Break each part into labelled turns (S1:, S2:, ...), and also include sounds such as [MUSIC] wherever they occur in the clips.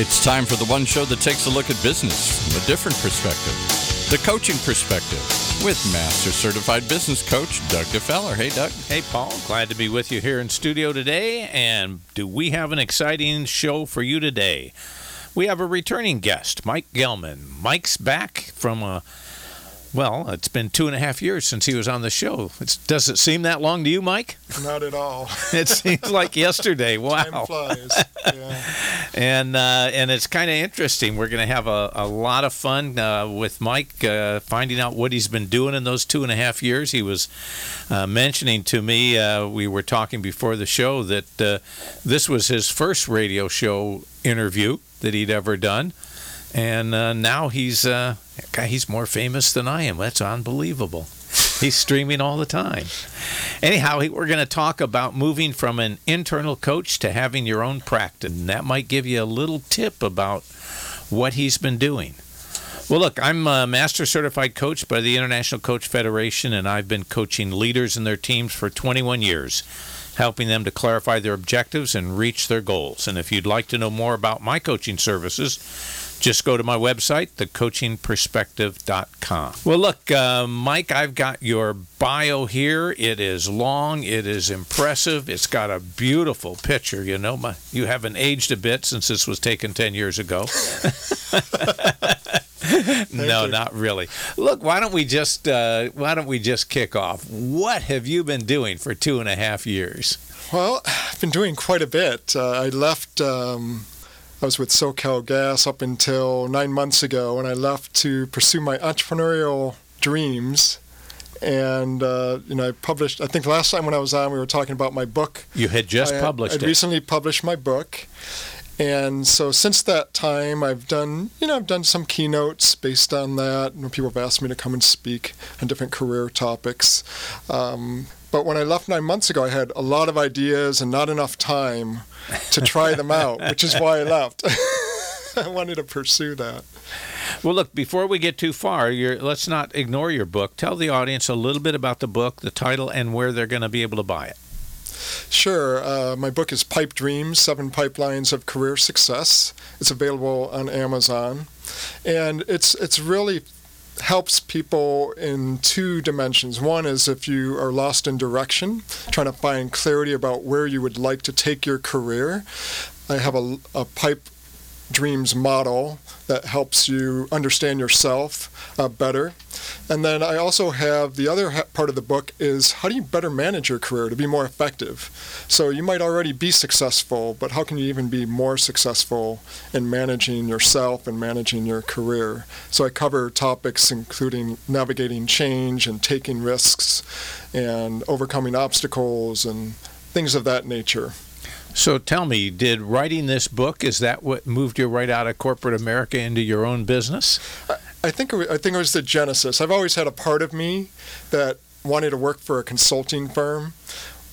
S1: It's time for the one show that takes a look at business from a different perspective the coaching perspective with Master Certified Business Coach Doug DeFeller. Hey, Doug.
S2: Hey, Paul. Glad to be with you here in studio today. And do we have an exciting show for you today? We have a returning guest, Mike Gellman. Mike's back from a well, it's been two and a half years since he was on the show. It's, does it seem that long to you, Mike?
S3: Not at all. [LAUGHS]
S2: it seems like yesterday. [LAUGHS] Wow.
S3: Time flies. [LAUGHS] Yeah.
S2: and uh, and it's kind of interesting. We're going to have a, a lot of fun uh, with Mike, uh, finding out what he's been doing in those two and a half years. He was uh, mentioning to me, uh, we were talking before the show, that uh, this was his first radio show interview that he'd ever done and uh, now he's uh, he's more famous than I am. That's unbelievable. He's streaming all the time. Anyhow, we're going to talk about moving from an internal coach to having your own practice. And that might give you a little tip about what he's been doing. Well, look, I'm a master certified coach by the International Coach Federation, and I've been coaching leaders and their teams for 21 years helping them to clarify their objectives and reach their goals. And if you'd like to know more about my coaching services, just go to my website, thecoachingperspective.com. Well, look, uh, Mike, I've got your bio here. It is long, it is impressive, it's got a beautiful picture. You know, my, you haven't aged a bit since this was taken 10 years ago. [LAUGHS] no,
S3: you.
S2: not really. Look, why don't we just uh, why don't we just kick off? What have you been doing for two and a half years?
S3: Well, I've been doing quite a bit. Uh, I left. Um, I was with SoCal Gas up until nine months ago, and I left to pursue my entrepreneurial dreams. And uh, you know, I published. I think last time when I was on, we were talking about my book.
S2: You had just
S3: I,
S2: published
S3: I recently published my book, and so since that time, I've done, you know, I've done some keynotes based on that. People have asked me to come and speak on different career topics. Um, but when I left nine months ago, I had a lot of ideas and not enough time to try them out, which is why I left. [LAUGHS] I wanted to pursue that.
S2: Well, look, before we get too far, let's not ignore your book. Tell the audience a little bit about the book, the title, and where they're going to be able to buy it.
S3: Sure. Uh, my book is Pipe Dreams Seven Pipelines of Career Success. It's available on Amazon. And it's, it's really helps people in two dimensions. One is if you are lost in direction, trying to find clarity about where you would like to take your career. I have a, a pipe dreams model that helps you understand yourself uh, better. And then I also have the other ha- part of the book is how do you better manage your career to be more effective? So you might already be successful, but how can you even be more successful in managing yourself and managing your career? So I cover topics including navigating change and taking risks and overcoming obstacles and things of that nature.
S2: So tell me, did writing this book is that what moved you right out of corporate America into your own business?
S3: I think I think it was the genesis. I've always had a part of me that wanted to work for a consulting firm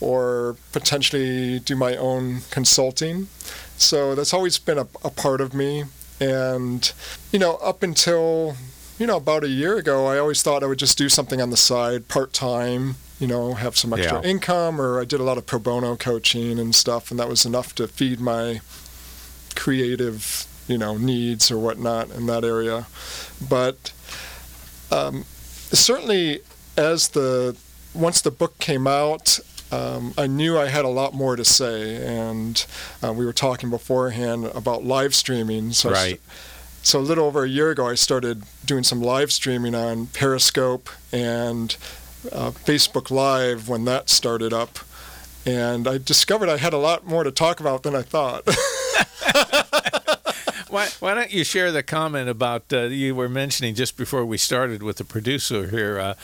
S3: or potentially do my own consulting. So that's always been a, a part of me. And you know, up until you know about a year ago, I always thought I would just do something on the side, part time, you know, have some extra
S2: Yeah.
S3: income, or I did a lot of pro bono coaching and stuff, and that was enough to feed my creative, you know, needs or whatnot in that area. But um, certainly, as the once the book came out, um, I knew I had a lot more to say, and uh, we were talking beforehand about live streaming. So st-
S2: Right.
S3: so a little over a year ago, I started doing some live streaming on Periscope and uh, Facebook Live when that started up, and I discovered I had a lot more to talk about than I thought. [LAUGHS]
S2: Why, why don't you share the comment about uh, you were mentioning just before we started with the producer here uh,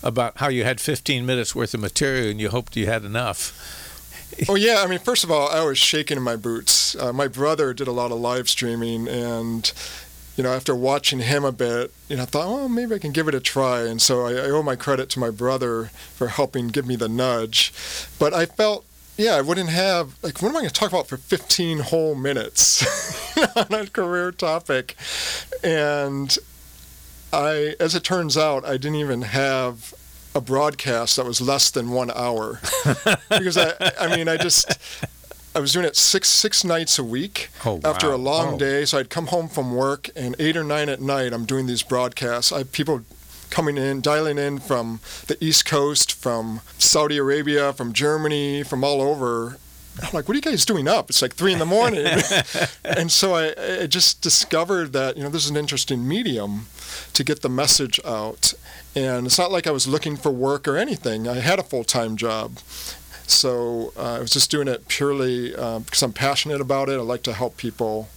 S2: about how you had 15 minutes worth of material and you hoped you had enough.
S3: oh yeah, I mean, first of all, I was shaking in my boots. Uh, my brother did a lot of live streaming, and you know, after watching him a bit, you know, I thought, well, maybe I can give it a try. And so I, I owe my credit to my brother for helping give me the nudge. But I felt, yeah, I wouldn't have like, what am I going to talk about for 15 whole minutes [LAUGHS] on a career topic? And I, as it turns out, I didn't even have a broadcast that was less than one hour [LAUGHS] because I, I mean, I just I was doing it six six nights a week
S2: Oh,
S3: after a long
S2: Oh.
S3: day. So I'd come home from work, and eight or nine at night, I'm doing these broadcasts. I have people coming in, dialing in from the East Coast, from Saudi Arabia, from Germany, from all over. I'm like, what are you guys doing up? It's like three in the morning. [LAUGHS] and so I, I just discovered that, you know, this is an interesting medium to get the message out. And it's not like I was looking for work or anything. I had a full time job. So uh, I was just doing it purely uh, because I'm passionate about it. I like to help people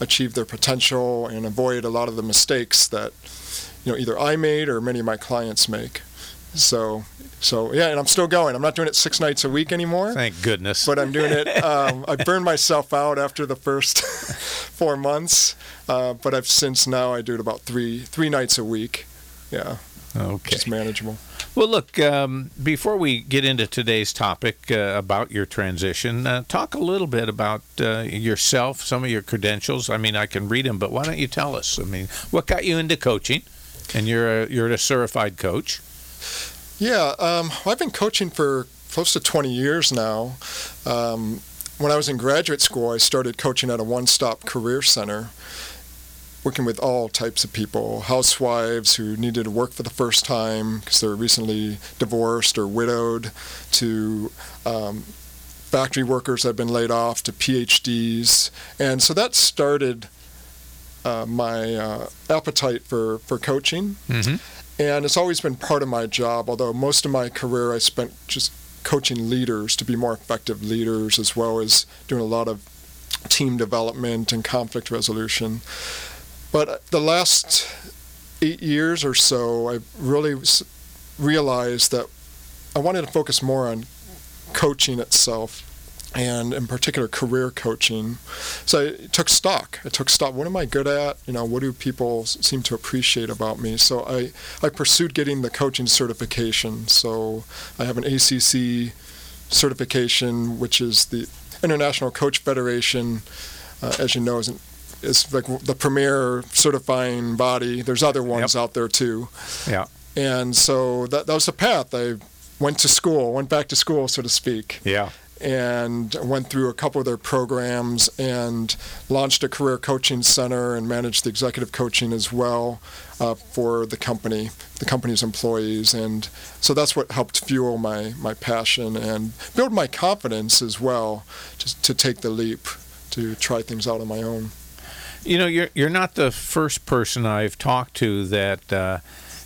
S3: achieve their potential and avoid a lot of the mistakes that you know either I made or many of my clients make. So, so yeah, and I'm still going. I'm not doing it six nights a week anymore
S2: Thank goodness.
S3: but I'm doing it. [LAUGHS] Um, I burned myself out after the first [LAUGHS] four months, uh, but I've since now I do it about three three nights a week. Yeah,
S2: okay.
S3: just manageable.
S2: Well, look, um, before we get into today's topic uh, about your transition, uh, talk a little bit about uh, yourself, some of your credentials. I mean, I can read them, but why don't you tell us? I mean, what got you into coaching? And you're a, you're a certified coach.
S3: Yeah, um, well, I've been coaching for close to 20 years now. Um, when I was in graduate school, I started coaching at a one-stop career center, working with all types of people: housewives who needed to work for the first time because they were recently divorced or widowed, to um, factory workers that had been laid off, to PhDs, and so that started uh, my uh, appetite for for coaching.
S2: Mm-hmm.
S3: and it's always been part of my job although most of my career i spent just coaching leaders to be more effective leaders as well as doing a lot of team development and conflict resolution but the last eight years or so i really realized that i wanted to focus more on coaching itself and in particular career coaching so I took stock. I took stock. What am I good at? You know, what do people seem to appreciate about me? So I, I pursued getting the coaching certification. So I have an ACC certification, which is the International Coach Federation, uh, as you know, is, an, is like the premier certifying body. There's other ones out there too.
S2: Yeah.
S3: And so that, that was the path. I went to school, went back to school, so to speak
S2: Yeah.
S3: and went through a couple of their programs and launched a career coaching center and managed the executive coaching as well uh, for the company, the company's employees. And so that's what helped fuel my, my passion and build my confidence as well just to take the leap to try things out on my own.
S2: You know, you're you're not the first person I've talked to that uh,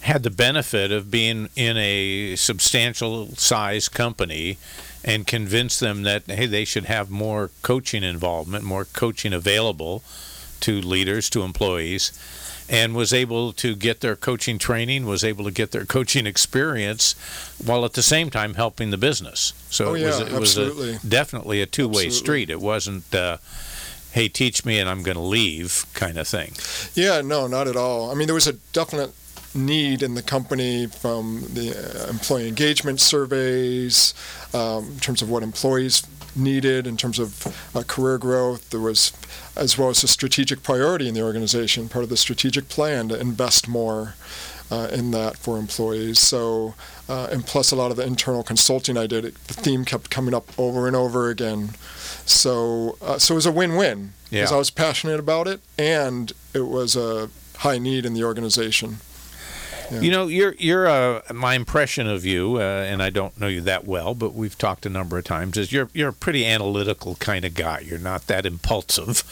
S2: had the benefit of being in a substantial size company and convinced them that hey, they should have more coaching involvement, more coaching available to leaders, to employees, and was able to get their coaching training, was able to get their coaching experience, while at the same time helping the business. So
S3: Oh,
S2: it was,
S3: yeah,
S2: it was a, definitely a two-way
S3: Absolutely.
S2: street. It wasn't. Uh, hey, teach me and I'm going to leave kind of thing.
S3: Yeah, no, not at all. I mean, there was a definite need in the company from the uh, employee engagement surveys um, in terms of what employees needed in terms of uh, career growth. There was, as well as a strategic priority in the organization, part of the strategic plan to invest more uh, in that for employees. So, uh, and plus a lot of the internal consulting I did, it, the theme kept coming up over and over again. So, uh, so it was a win-win because
S2: Yeah.
S3: I was passionate about it, and it was a high need in the organization. Yeah.
S2: You know, you're you're uh, my impression of you, uh, and I don't know you that well, but we've talked a number of times. Is you're you're a pretty analytical kind of guy. You're not that impulsive.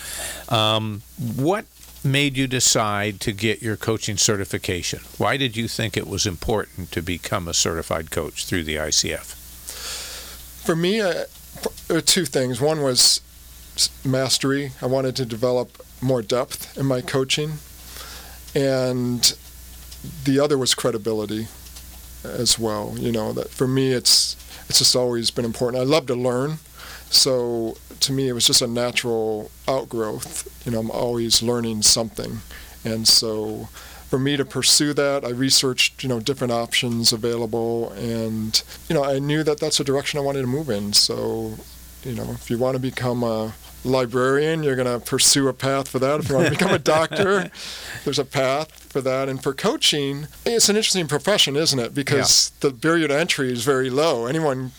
S2: Um, what made you decide to get your coaching certification? Why did you think it was important to become a certified coach through the ICF?
S3: For me, uh, there two things. One was mastery. I wanted to develop more depth in my coaching, and the other was credibility as well. You know that for me, it's it's just always been important. I love to learn, so to me, it was just a natural outgrowth. You know, I'm always learning something, and so for me to pursue that, I researched, you know, different options available, and you know, I knew that that's a direction I wanted to move in. So, you know, if you want to become a librarian, you're going to pursue a path for that. If you want to become a doctor, [LAUGHS] there's a path for that. And for coaching, it's an interesting profession, isn't it? Because the barrier to entry is very low. Anyone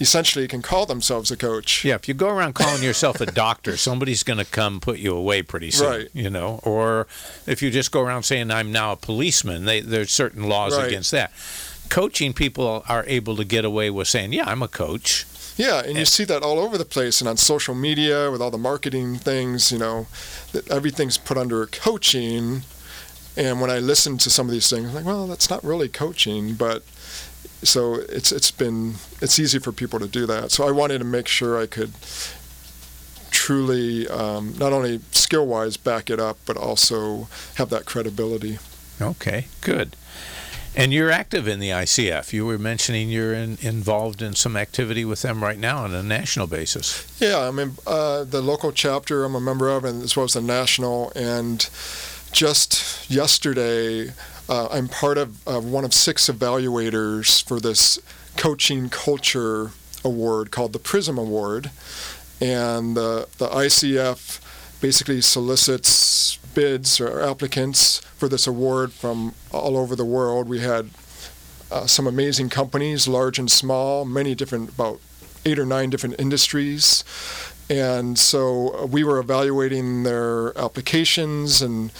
S3: essentially can call themselves a coach.
S2: Yeah, if you go around calling yourself a doctor, somebody's going to come put you away pretty soon.
S3: Right.
S2: You know, or if you just go around saying I'm now a policeman, they, there's certain laws
S3: Right.
S2: against that. Coaching people are able to get away with saying, "Yeah, I'm a coach."
S3: Yeah, and you see that all over the place and on social media with all the marketing things, you know, that everything's put under coaching. And when I listen to some of these things, I'm like, well, that's not really coaching, but so it's it's been it's easy for people to do that. So I wanted to make sure I could truly um, not only skill wise back it up, but also have that credibility.
S2: Okay, good. And you're active in the ICF. You were mentioning you're in, involved in some activity with them right now on a national basis.
S3: Yeah, I mean, uh, the local chapter I'm a member of, and as well as the national. And just yesterday, uh, I'm part of uh, one of six evaluators for this coaching culture award called the Prism Award. And the, the ICF basically solicits bids or applicants for this award from all over the world. We had uh, some amazing companies, large and small, many different, about eight or nine different industries. And so uh, we were evaluating their applications, and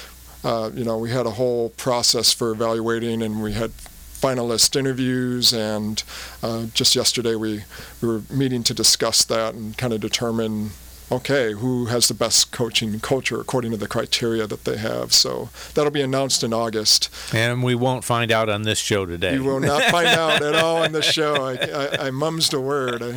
S3: uh, you know we had a whole process for evaluating, and we had finalist interviews. And uh, just yesterday we we were meeting to discuss that and kind of determine. Okay, who has the best coaching culture according to the criteria that they have? So that'll be announced in August.
S2: And we won't find out on this show today.
S3: You will not find out at [LAUGHS] all on the show. I, I, I mumsed a word. [LAUGHS]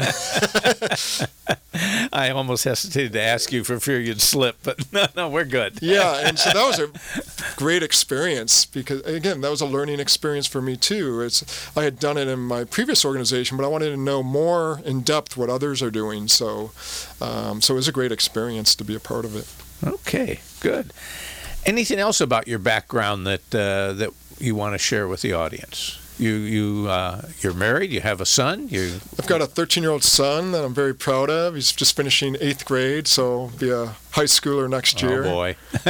S2: I almost hesitated to ask you for fear you'd slip, but [LAUGHS] no, no, we're good.
S3: yeah, and so that was a great experience because again, that was a learning experience for me too. It's I had done it in my previous organization, but I wanted to know more in depth what others are doing. So, um, so it was a great experience to be a part of it.
S2: Okay, good. Anything else about your background that uh, that you want to share with the audience? You you uh, you're married. You have a son. You
S3: I've got a 13-year-old son that I'm very proud of. He's just finishing eighth grade, so he'll be a high schooler next year.
S2: oh boy, [LAUGHS]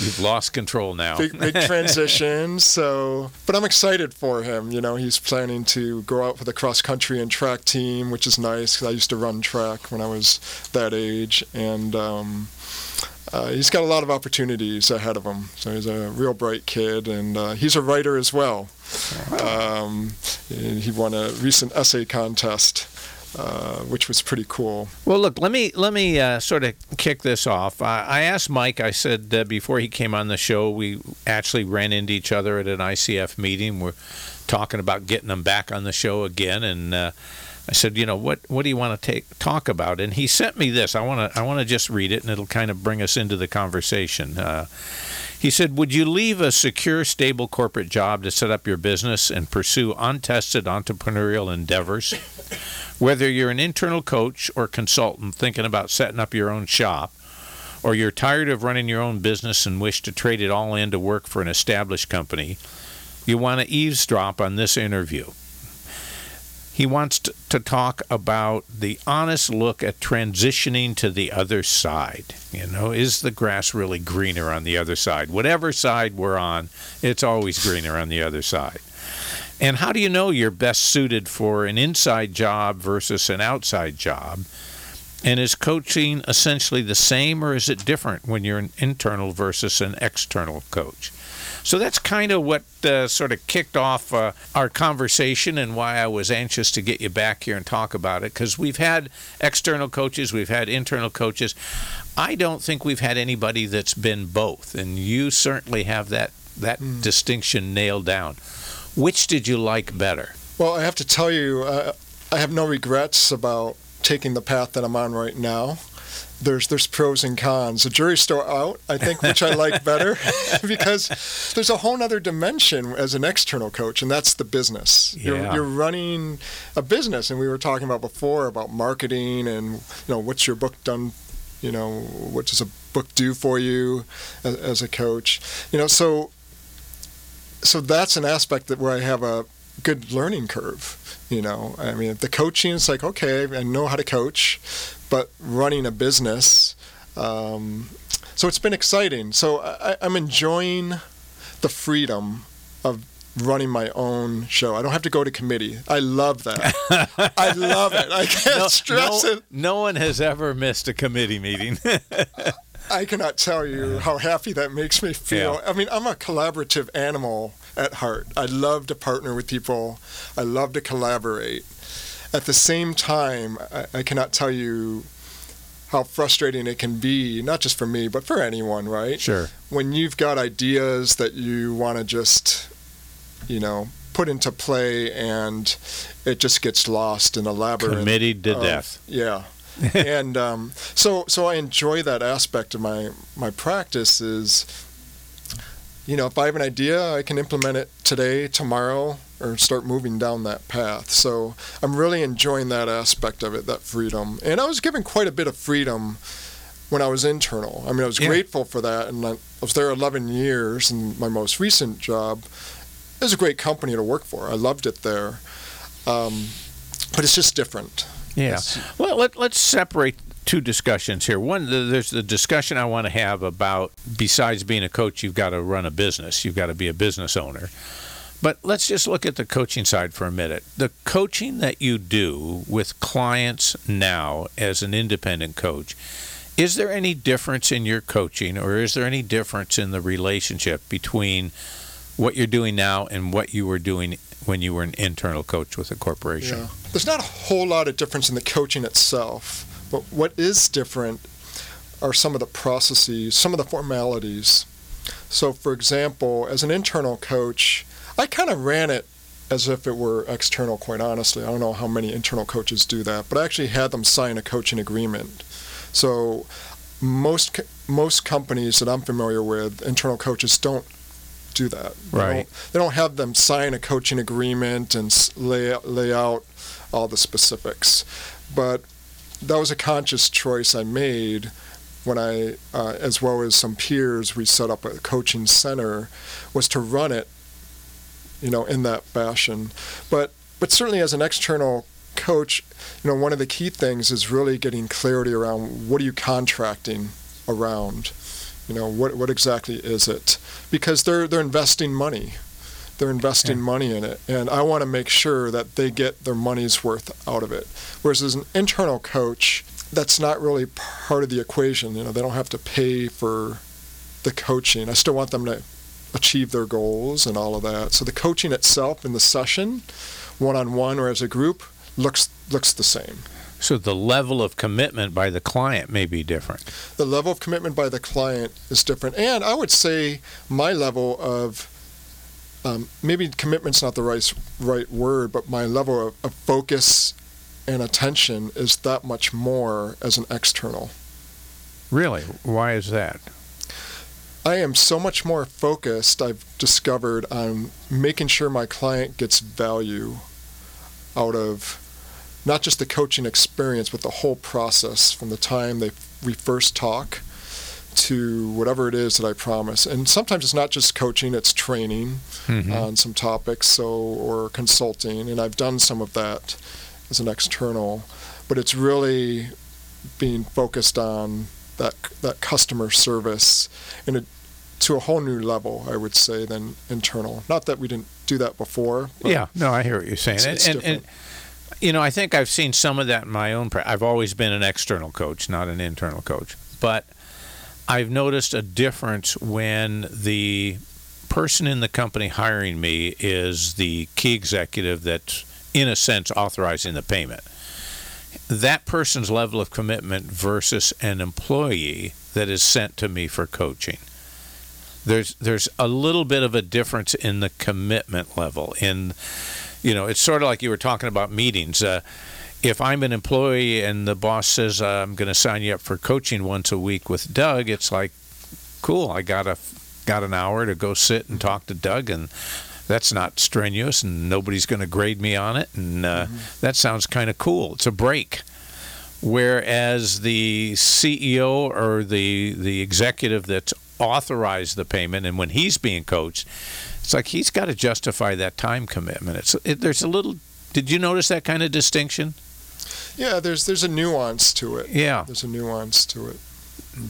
S2: you've lost control now.
S3: big big transition. So, but I'm excited for him. You know, he's planning to go out for the cross country and track team, which is nice. 'cause I used to run track when I was that age, and um, uh, he's got a lot of opportunities ahead of him. So he's a real bright kid, and uh, he's a writer as well. Um, he won a recent essay contest. Uh, which was pretty cool.
S2: Well, look, let me let me uh, sort of kick this off. I, I asked Mike. I said uh, before he came on the show, we actually ran into each other at an ICF meeting. We're talking about getting him back on the show again, and uh, I said, you know, what what do you want to take talk about? And he sent me this. I want to I want to just read it, and it'll kind of bring us into the conversation. Uh, he said, Would you leave a secure, stable corporate job to set up your business and pursue untested entrepreneurial endeavors? Whether you're an internal coach or consultant thinking about setting up your own shop, or you're tired of running your own business and wish to trade it all in to work for an established company, you want to eavesdrop on this interview. He wants to, to talk about the honest look at transitioning to the other side. You know, is the grass really greener on the other side? Whatever side we're on, it's always greener on the other side. And how do you know you're best suited for an inside job versus an outside job? And is coaching essentially the same or is it different when you're an internal versus an external coach? So that's kind of what uh, sort of kicked off uh, our conversation and why I was anxious to get you back here and talk about it because we've had external coaches, we've had internal coaches. I don't think we've had anybody that's been both, and you certainly have that that distinction nailed down. Which did you like better?
S3: Well, I have to tell you, uh, I have no regrets about taking the path that I'm on right now. There's there's pros and cons. The jury's still out, I think, which I like better [LAUGHS] [LAUGHS] because there's a whole other dimension as an external coach, and that's the business.
S2: Yeah.
S3: You're, you're running a business, and we were talking about before about marketing and you know what's your book done, you know what does a book do for you as, as a coach, you know so so that's an aspect that where I have a good learning curve. You know, I mean, the coaching is like, okay, I know how to coach, but running a business, um, so it's been exciting. So I, I'm enjoying the freedom of running my own show. I don't have to go to committee. I love that. [LAUGHS] I love it. I can't
S2: No,
S3: stress
S2: no,
S3: it.
S2: no one has ever missed a committee meeting.
S3: I cannot tell you how happy that makes me feel.
S2: Yeah.
S3: I mean, I'm a collaborative animal at heart. I love to partner with people. I love to collaborate. At the same time, I, I cannot tell you how frustrating it can be, not just for me, but for anyone, right?
S2: sure.
S3: when you've got ideas that you want to just, you know, put into play and it just gets lost in a labyrinth.
S2: Committee to
S3: of-
S2: death.
S3: Yeah. [LAUGHS] and um, so, so I enjoy that aspect of my my practice. Is you know, if I have an idea, I can implement it today, tomorrow, or start moving down that path. So I'm really enjoying that aspect of it, that freedom. And I was given quite a bit of freedom when I was internal. I mean, I was
S2: Yeah.
S3: grateful for that, and I was there 11 years. And my most recent job it was a great company to work for. I loved it there, um, but it's just different.
S2: Yeah.
S3: It's-
S2: Well, let, let's separate two discussions here. One, there's the discussion I want to have about besides being a coach, you've got to run a business, you've got to be a business owner. But let's just look at the coaching side for a minute. The coaching that you do with clients now as an independent coach, is there any difference in your coaching or is there any difference in the relationship between what you're doing now and what you were doing when you were an internal coach with a corporation?
S3: Yeah. There's not a whole lot of difference in the coaching itself, but what is different are some of the processes, some of the formalities. So, for example, as an internal coach, I kind of ran it as if it were external, quite honestly. I don't know how many internal coaches do that, but I actually had them sign a coaching agreement. So, most most companies that I'm familiar with, internal coaches don't do that. They
S2: Right.
S3: don't- They don't have them sign a coaching agreement and lay out, lay out all the specifics. But that was a conscious choice I made when I, uh, as well as some peers, we set up a coaching center, was to run it, you know, in that fashion. But but certainly as an external coach, you know, one of the key things is really getting clarity around what are you contracting around. You know, what what exactly is it? Because they're they're investing money. They're investing
S2: Yeah.
S3: money in it, and I want to make sure that they get their money's worth out of it. Whereas as an internal coach, that's not really part of the equation. You know, they don't have to pay for the coaching. I still want them to achieve their goals and all of that. So the coaching itself in the session, one on one or as a group, looks looks the same.
S2: So the level of commitment by the client may be different.
S3: The level of commitment by the client is different, and I would say my level of um, maybe commitment's not the right right word, but my level of, of focus and attention is that much more as an external.
S2: Really? Why is that?
S3: I am so much more focused, I've discovered, on making sure my client gets value out of not just the coaching experience, but the whole process from the time they we first talk to whatever it is that I promise. And sometimes it's not just coaching, it's training
S2: Mhm.
S3: on some topics, so or consulting, and I've done some of that as an external, but it's really being focused on that that customer service in a to a whole new level, I would say, than internal. Not that we didn't do that before.
S2: yeah, no, I hear what you're saying.
S3: It's-
S2: and,
S3: it's
S2: and, and, you know, I think I've seen some of that in my own. pra- I've always been an external coach, not an internal coach. But I've noticed a difference when the person in the company hiring me is the key executive that's, in a sense, authorizing the payment. That person's level of commitment versus an employee that is sent to me for coaching. There's there's a little bit of a difference in the commitment level. In you know, it's sort of like you were talking about meetings. Uh, if I'm an employee and the boss says uh, I'm going to sign you up for coaching once a week with Doug, it's like, cool. I got a got an hour to go sit and talk to Doug, and that's not strenuous, and nobody's going to grade me on it, and uh, that sounds kind of cool. It's a break. Whereas the CEO or the the executive that's authorized the payment, and when he's being coached, it's like he's got to justify that time commitment. It's it, there's a little. Did you notice that kind of distinction?
S3: Yeah, there's there's a nuance to it.
S2: Yeah,
S3: There's a nuance to it.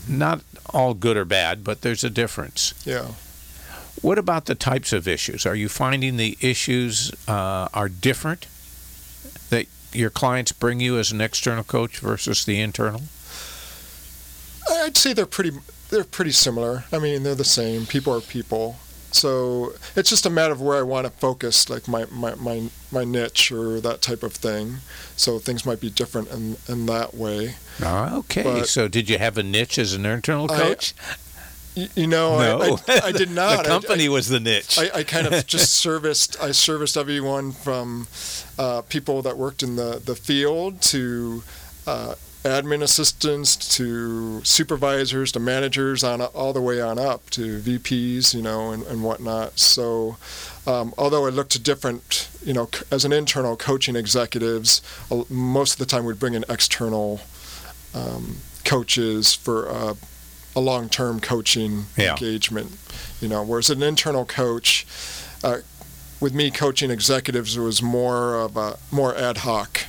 S2: not all good or bad, but there's a difference.
S3: Yeah.
S2: What about the types of issues? Are you finding the issues uh, are different that your clients bring you as an external coach versus the internal?
S3: I'd say they're pretty they're pretty similar. I mean, they're the same. People are people. So it's just a matter of where I want to focus, like my, my, my, my niche or that type of thing. So things might be different in, in that way.
S2: Oh, okay.
S3: But-
S2: so did you have a niche as an internal coach?
S3: Y- You know,
S2: no,
S3: I, I, I did [LAUGHS] not.
S2: the
S3: I-
S2: company was the niche.
S3: I, I kind of [LAUGHS] just serviced. I serviced everyone from uh, people that worked in the the field to uh, admin assistants to supervisors to managers on all the way on up to VPs, you know, and, and whatnot. So, um, although it looked to different, you know, as an internal coaching executives, most of the time we'd bring in external um, coaches for uh, a long-term coaching
S2: Yeah.
S3: engagement. You know, whereas an internal coach, uh, with me coaching executives, it was more of a more ad hoc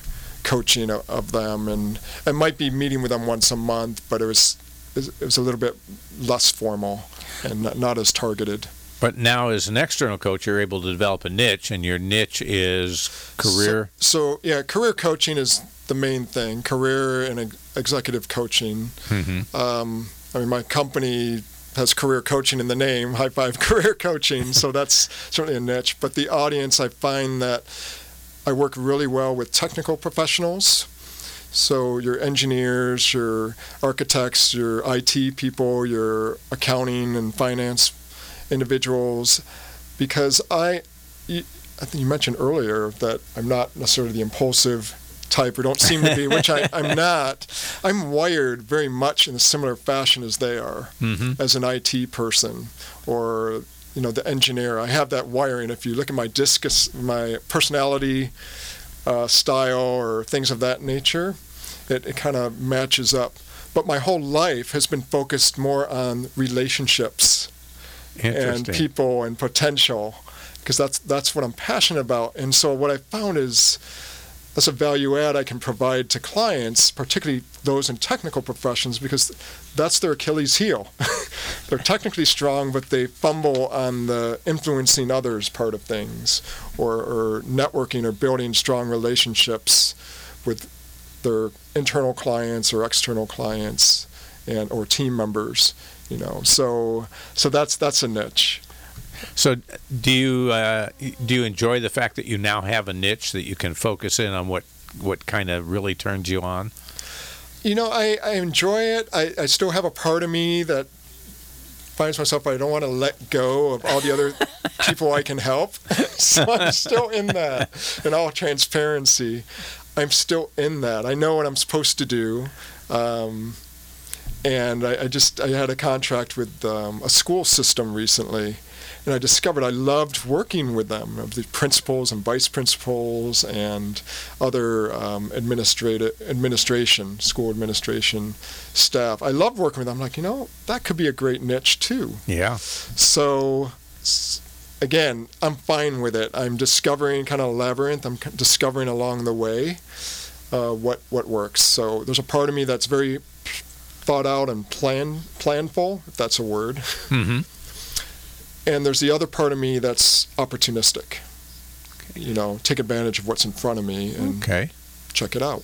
S3: coaching of, of them, and it might be meeting with them once a month, but it was it was a little bit less formal and not, not as targeted.
S2: but now, as an external coach, you're able to develop a niche, and your niche is career.
S3: So, so yeah, career coaching is the main thing. Career and ex- executive coaching.
S2: Mhm.
S3: Um, I mean, my company has career coaching in the name, High Five [LAUGHS] Career Coaching, so that's certainly a niche. But the audience, I find that I work really well with technical professionals. So your engineers, your architects, your IT people, your accounting and finance individuals, because I, I think you mentioned earlier that I'm not necessarily the impulsive type or don't seem to be, [LAUGHS] which I, I'm not. I'm wired very much in a similar fashion as they are
S2: Mhm.
S3: as an IT person or you know the engineer. I have that wiring. If you look at my discus, my personality uh, style or things of that nature, it, it kind of matches up. But my whole life has been focused more on relationships and people and potential because that's that's what I'm passionate about. And so what I found is that's a value add I can provide to clients, particularly those in technical professions, because that's their Achilles heel. [LAUGHS] They're technically strong, but they fumble on the influencing others part of things, or, or networking or building strong relationships with their internal clients or external clients and or team members. You know, so so that's that's a niche.
S2: So, do you uh, do you enjoy the fact that you now have a niche that you can focus in on what what kind of really turns you on?
S3: You know, I, I enjoy it. I, I still have a part of me that finds myself I don't want to let go of all the other [LAUGHS] people I can help. [LAUGHS] so I'm still in that. In all transparency, I'm still in that. I know what I'm supposed to do. Um, and I, I just I had a contract with um, a school system recently, and I discovered I loved working with them, of the principals and vice principals and other um, administrative administration, school administration staff. I love working with them. I'm like, you know, that could be a great niche too.
S2: Yeah.
S3: So, again, I'm fine with it. I'm discovering kind of a labyrinth. I'm discovering along the way uh, what what works. So there's a part of me that's very thought out and plan planful, if that's a word.
S2: hmm
S3: And there's the other part of me that's opportunistic. You know, take advantage of what's in front of me and
S2: Okay.
S3: check it out.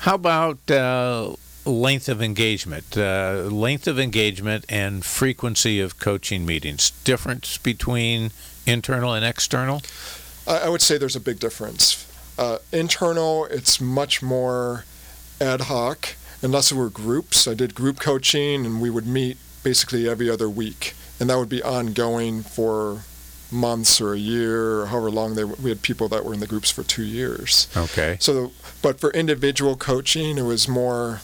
S2: How about uh, length of engagement? Uh, length of engagement and frequency of coaching meetings. Difference between internal and external.
S3: I, I would say there's a big difference. Uh, internal, it's much more ad hoc, unless it were groups. I did group coaching, and we would meet basically every other week, and that would be ongoing for months or a year or however long they. We had people that were in the groups for two years.
S2: Okay.
S3: So, but for individual coaching, it was more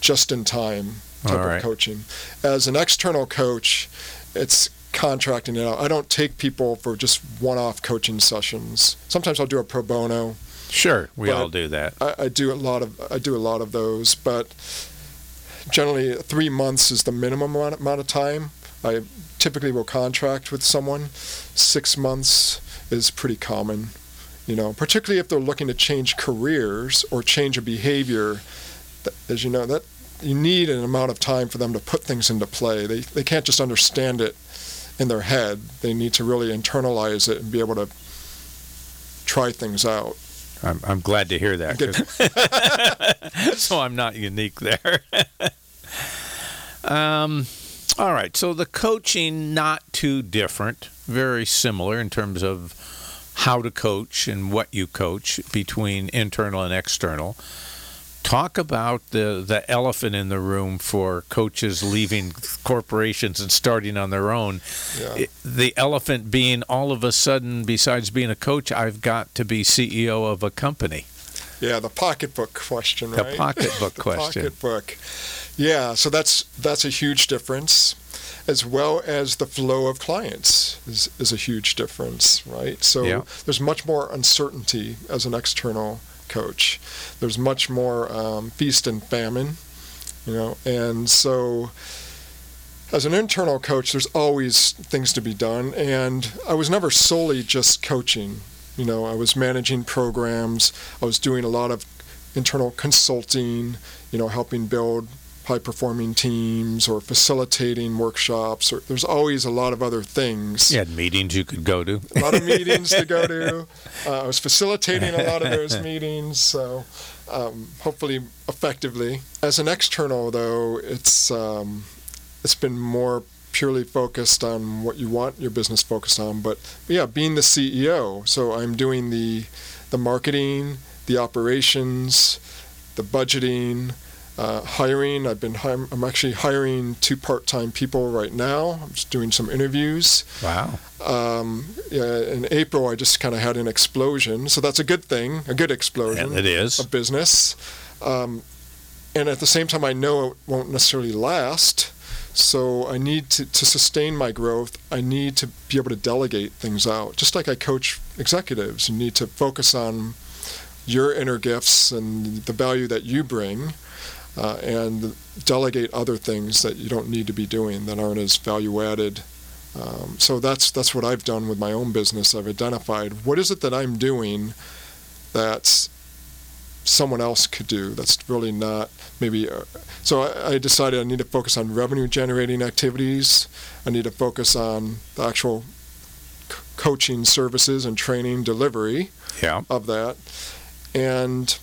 S3: just in time type
S2: right.
S3: of coaching. As an external coach, it's contracting it out. I don't take people for just one-off coaching sessions. Sometimes I'll do a pro bono.
S2: Sure, we all do that.
S3: I, I do a lot of I do a lot of those, but generally three months is the minimum amount, amount of time. I typically will contract with someone. Six months is pretty common, you know, particularly if they're looking to change careers or change a behavior. As you know, that you need an amount of time for them to put things into play. They they can't just understand it in their head. They need to really internalize it and be able to try things out.
S2: I'm, I'm glad to hear that. [LAUGHS] [LAUGHS] So I'm not unique there. [LAUGHS] um, all right. So the coaching not too different, very similar in terms of how to coach and what you coach between internal and external. Talk about the the elephant in the room for coaches leaving corporations and starting on their own.
S3: Yeah.
S2: The elephant being all of a sudden, besides being a coach, I've got to be CEO of a company.
S3: Yeah, the pocketbook question, right?
S2: The
S3: right?
S2: pocketbook [LAUGHS]
S3: the
S2: question.
S3: Pocketbook. Yeah, so that's that's a huge difference, as well as the flow of clients is, is a huge difference, right? So
S2: Yeah.
S3: there's much more uncertainty as an external coach. There's much more um, feast and famine, you know, and so as an internal coach, there's always things to be done, and I was never solely just coaching. You know, I was managing programs. I was doing a lot of internal consulting. You know, helping build high-performing teams or facilitating workshops. Or there's always a lot of other things.
S2: You had meetings you could go to.
S3: A lot of meetings to go to. [LAUGHS] Uh, I was facilitating a lot of those [LAUGHS] meetings, so um, hopefully effectively. As an external, though, it's um, it's been more purely focused on what you want your business focused on. But yeah, being the CEO, so I'm doing the the marketing, the operations, the budgeting. Uh, hiring, I've been hi- I'm actually hiring two part-time people right now. I'm just doing some interviews
S2: Wow.
S3: um, yeah, in April, I just kind of had an explosion. So that's a good thing, a good explosion
S2: And it is.
S3: a business. Um, and at the same time, I know it won't necessarily last. So I need to, to sustain my growth. I need to be able to delegate things out. Just like I coach executives, you need to focus on your inner gifts and the value that you bring. Uh, and delegate other things that you don't need to be doing that aren't as value added um, so that's that's what I've done with my own business. I've identified what is it that I'm doing that someone else could do. That's really not maybe. Uh, so I, I decided I need to focus on revenue generating activities. I need to focus on the actual c- coaching services and training delivery
S2: Yeah.
S3: of that, and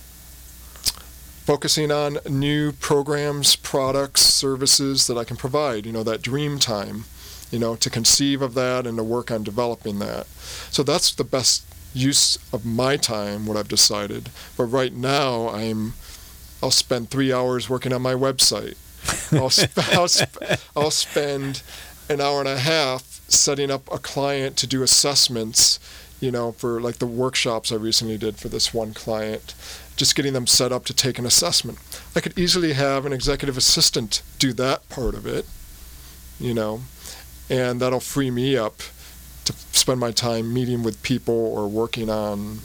S3: focusing on new programs, products, services that I can provide. You know, that dream time, you know, to conceive of that and to work on developing that. So that's the best use of my time, what I've decided. But right now, I'm, I'll spend three hours working on my website. I'll, sp- [LAUGHS] I'll, sp- I'll spend an hour and a half setting up a client to do assessments you know, for like the workshops I recently did for this one client, just getting them set up to take an assessment. I could easily have an executive assistant do that part of it, you know, and that'll free me up to spend my time meeting with people or working on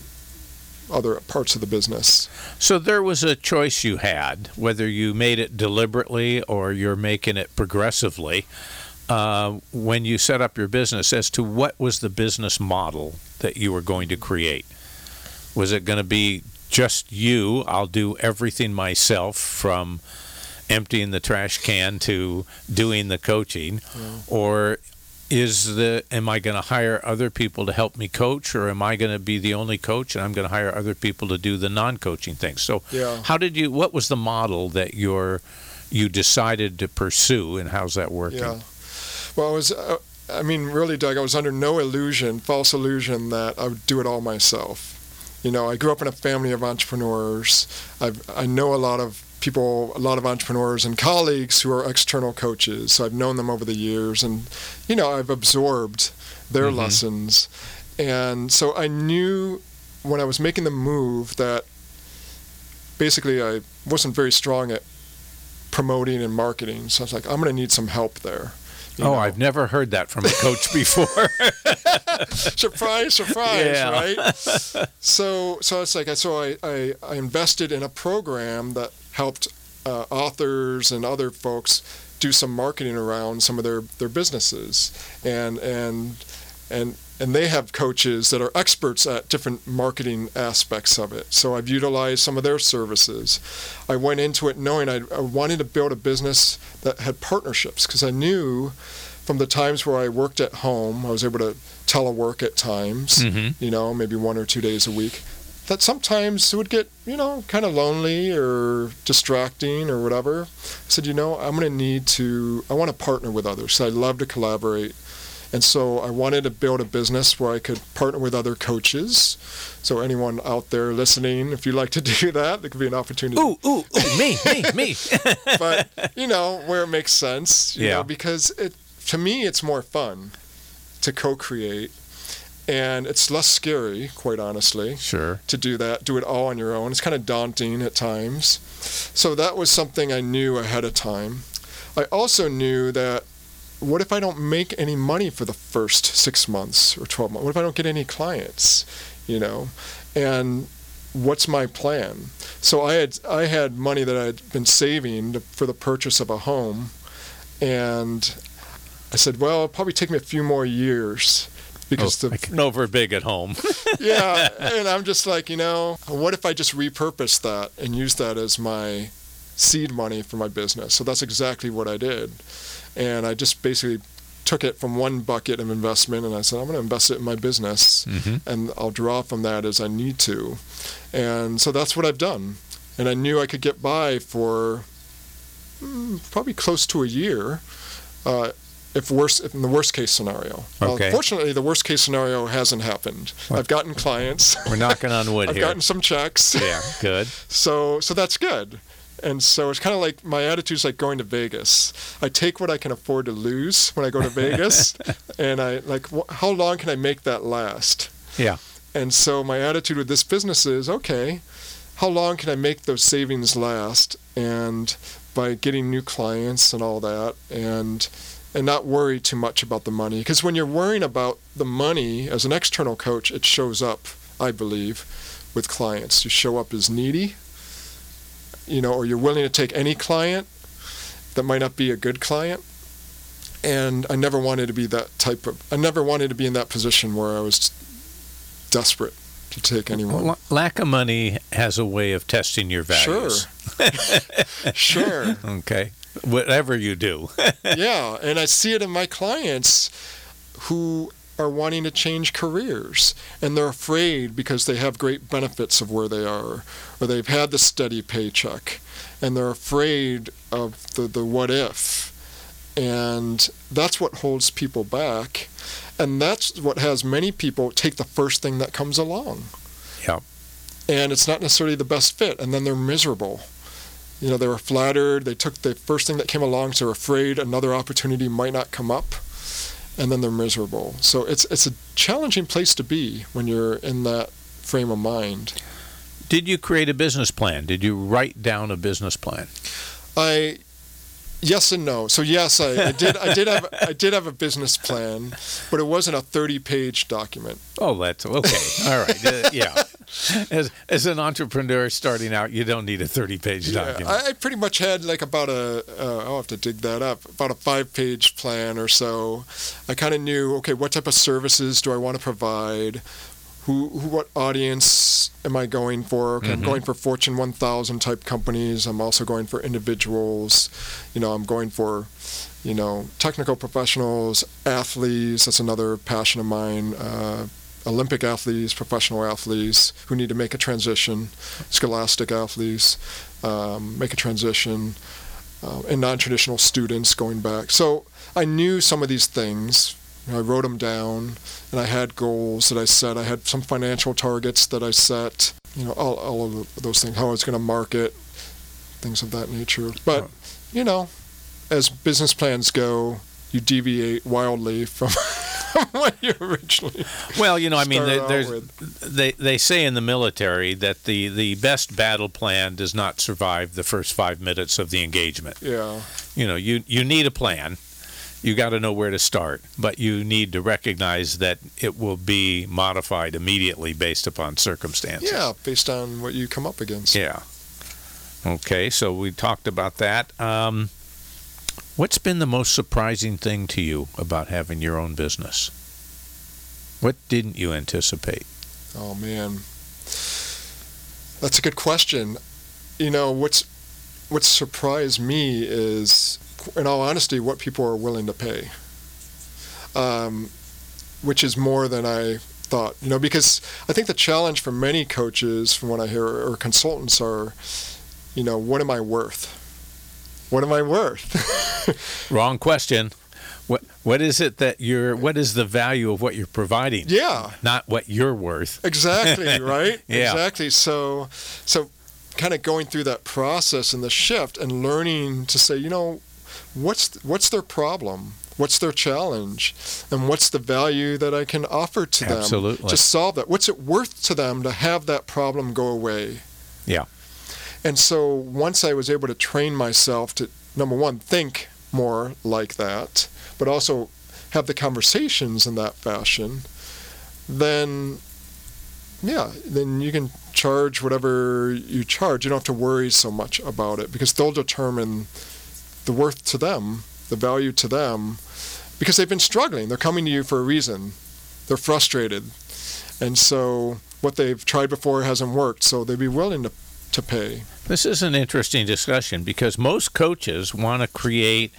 S3: other parts of the business.
S2: So there was a choice you had, whether you made it deliberately or you're making it progressively, uh, when you set up your business as to what was the business model that you were going to create. Was it going to be just you? I'll do everything myself from emptying the trash can to doing the coaching, or is the am I going to hire other people to help me coach, or am I going to be the only coach and I'm going to hire other people to do the non-coaching things? So,
S3: Yeah.
S2: how did you? What was the model that you're you decided to pursue, and how's that working?
S3: Yeah. Well, I was, uh, I mean, really, Doug, I was under no illusion, false illusion that I would do it all myself. You know, I grew up in a family of entrepreneurs. I've, I know a lot of people, a lot of entrepreneurs and colleagues who are external coaches. So I've known them over the years, and you know, I've absorbed their
S2: Mhm.
S3: lessons, and so I knew when I was making the move that basically I wasn't very strong at promoting and marketing. So I was like, I'm going to need some help there. You
S2: Oh,
S3: know.
S2: I've never heard that from a coach before. [LAUGHS]
S3: surprise, surprise,
S2: Yeah.
S3: right? So, so it's like I so I, I, I invested in a program that helped uh, authors and other folks do some marketing around some of their, their businesses, and and and and they have coaches that are experts at different marketing aspects of it. So I've utilized some of their services. I went into it knowing I, I wanted to build a business that had partnerships because I knew from the times where I worked at home, I was able to telework at times,
S2: Mhm.
S3: you know, maybe one or two days a week. That sometimes it would get, you know, kind of lonely or distracting or whatever. I said, you know, I'm going to need to, I want to partner with others. So I love to collaborate. And so I wanted to build a business where I could partner with other coaches. So anyone out there listening, if you'd like to [LAUGHS] do that, there could be an opportunity.
S2: Ooh, ooh, ooh, [LAUGHS] me, me, me. [LAUGHS]
S3: But you know where it makes sense. You
S2: Yeah.
S3: Know, because it to me it's more fun to co-create, and it's less scary, quite honestly,
S2: Sure.
S3: to do that. Do it all on your own. It's kind of daunting at times. So that was something I knew ahead of time. I also knew that what if I don't make any money for the first six months or 12 months? What if I don't get any clients? You know? And what's my plan? So I had, I had money that I had been saving to, for the purchase of a home. And I said, well, it'll probably take me a few more years because
S2: oh,
S3: the
S2: I over big at home. [LAUGHS]
S3: yeah, [LAUGHS] and I'm just like, you know, what if I just repurpose that and use that as my seed money for my business? So that's exactly what I did. And I just basically took it from one bucket of investment and I said, I'm going to invest it in my business
S2: Mhm.
S3: and I'll draw from that as I need to. And so that's what I've done. And I knew I could get by for mm, probably close to a year. Uh, if worst, if in the worst case scenario.
S2: Okay.
S3: Uh, fortunately, the worst case scenario hasn't happened. I've gotten clients.
S2: We're knocking on wood [LAUGHS] here.
S3: I've gotten some checks.
S2: Yeah, good. [LAUGHS]
S3: So so that's good. And so it's kind of like my attitude's like going to Vegas. I take what I can afford to lose when I go to Vegas, [LAUGHS] and I like wh- how long can I make that last?
S2: Yeah.
S3: And so my attitude with this business is okay, how long can I make those savings last? And by getting new clients and all that, and and not worry too much about the money, because when you're worrying about the money as an external coach, it shows up, I believe, with clients. You show up as needy, you know, or you're willing to take any client that might not be a good client. And I never wanted to be that type of. I never wanted to be in that position where I was desperate to take anyone.
S2: L- lack of money has a way of testing your values.
S3: Sure. [LAUGHS] Sure.
S2: Okay. Whatever you do. [LAUGHS]
S3: yeah, and I see it in my clients who are wanting to change careers and they're afraid because they have great benefits of where they are or they've had the steady paycheck and they're afraid of the, the what if. And that's what holds people back and that's what has many people take the first thing that comes along.
S2: Yep.
S3: and it's not necessarily the best fit and then they're miserable. You know they were flattered they took the first thing that came along so they're afraid another opportunity might not come up and then they're miserable so it's it's a challenging place to be when you're in that frame of mind
S2: Did you create a business plan? Did you write down a business plan?
S3: i yes and no so yes i, I did i did have i did have a business plan but it wasn't a 30 page document
S2: Oh, that's okay. All right. Uh, yeah. [LAUGHS] As, as an entrepreneur starting out, you don't need a 30 page
S3: Yeah,
S2: document.
S3: I, I pretty much had like about a, uh, I'll have to dig that up, about a five page plan or so. I kind of knew, okay, what type of services do I want to provide? Who, who, what audience am I going for? Okay, I'm going for Fortune 1000 type companies. I'm also going for individuals. You know, I'm going for, you know, technical professionals, athletes. That's another passion of mine. Uh, Olympic athletes, professional athletes who need to make a transition, scholastic athletes um, make a transition, uh, and non-traditional students going back. So I knew some of these things. You know, I wrote them down, and I had goals that I set. I had some financial targets that I set. You know, all, all of those things. How I was going to market, things of that nature. But you know, as business plans go, you deviate wildly from [LAUGHS] what you originally.
S2: well, you know, I mean,
S3: started
S2: there- there's, they, they say in the military that the, the best battle plan does not survive the first five minutes of the engagement.
S3: Yeah.
S2: You know, you, you need a plan. You got to know where to start, but you need to recognize that it will be modified immediately based upon circumstances.
S3: Yeah, based on what you come up against.
S2: Yeah. Okay, so we talked about that. Um, what's been the most surprising thing to you about having your own business? What didn't you anticipate?
S3: Oh man, that's a good question. You know what's what surprised me is, in all honesty, what people are willing to pay. um, which is more than I thought. You know, because I think the challenge for many coaches, from what I hear, or consultants, are, you know, what am I worth? What am I worth? [LAUGHS]
S2: Wrong question. What what is it that you're? What is the value of what you're providing?
S3: yeah,
S2: Not what you're worth.
S3: exactly, [LAUGHS] right?
S2: Yeah.
S3: Exactly. So, so kind of going through that process and the shift and learning to say, you know, what's what's their problem? What's their challenge? And what's the value that I can offer to them
S2: Absolutely.
S3: to solve that? What's it worth to them to have that problem go away?
S2: Yeah.
S3: And so once I was able to train myself to number one think more like that, but also have the conversations in that fashion, then yeah, then you can charge whatever you charge. You don't have to worry so much about it because they'll determine the worth to them, the value to them, because they've been struggling. They're coming to you for a reason. They're frustrated. And so what they've tried before hasn't worked, so they'd be willing to, to pay.
S2: This is an interesting discussion because most coaches want to create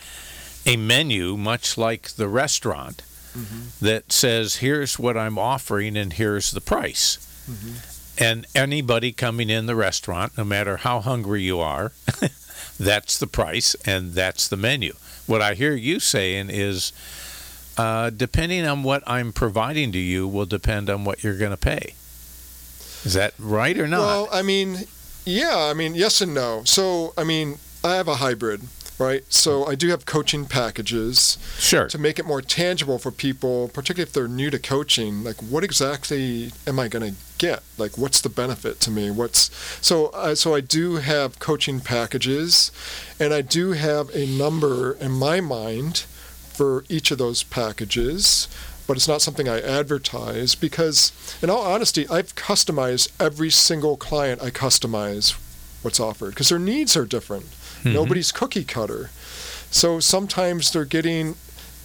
S2: a menu much like the restaurant mm-hmm. that says, here's what I'm offering and here's the price. Mm-hmm. And anybody coming in the restaurant, no matter how hungry you are, [LAUGHS] that's the price and that's the menu. What I hear you saying is, uh, depending on what I'm providing to you, will depend on what you're going to pay. Is that right or not?
S3: Well, I mean, yeah, I mean, yes and no. So, I mean, I have a hybrid, right? So I do have coaching packages
S2: sure.
S3: to make it more tangible for people, particularly if they're new to coaching. Like, what exactly am I going to get? Like, what's the benefit to me? What's so? Uh, so I do have coaching packages, and I do have a number in my mind for each of those packages. But it's not something I advertise because, in all honesty, I've customized every single client. I customize what's offered because their needs are different. Nobody's cookie cutter. So sometimes they're getting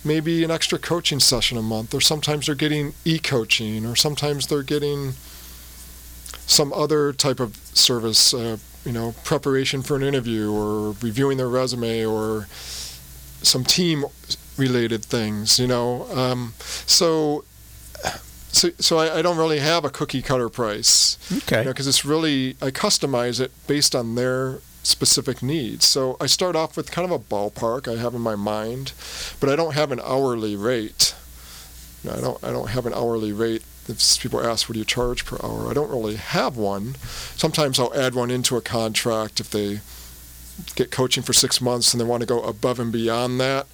S3: maybe an extra coaching session a month, or sometimes they're getting e coaching, or sometimes they're getting some other type of service, uh, you know, preparation for an interview, or reviewing their resume, or some team related things, you know. Um, so. So, so I, I don't really have a cookie cutter price
S2: okay.
S3: because it's really I customize it based on their specific needs. So I start off with kind of a ballpark I have in my mind, but I don't have an hourly rate. No, I don't. I don't have an hourly rate. If people ask, "What do you charge per hour?" I don't really have one. Sometimes I'll add one into a contract if they get coaching for six months and they want to go above and beyond that.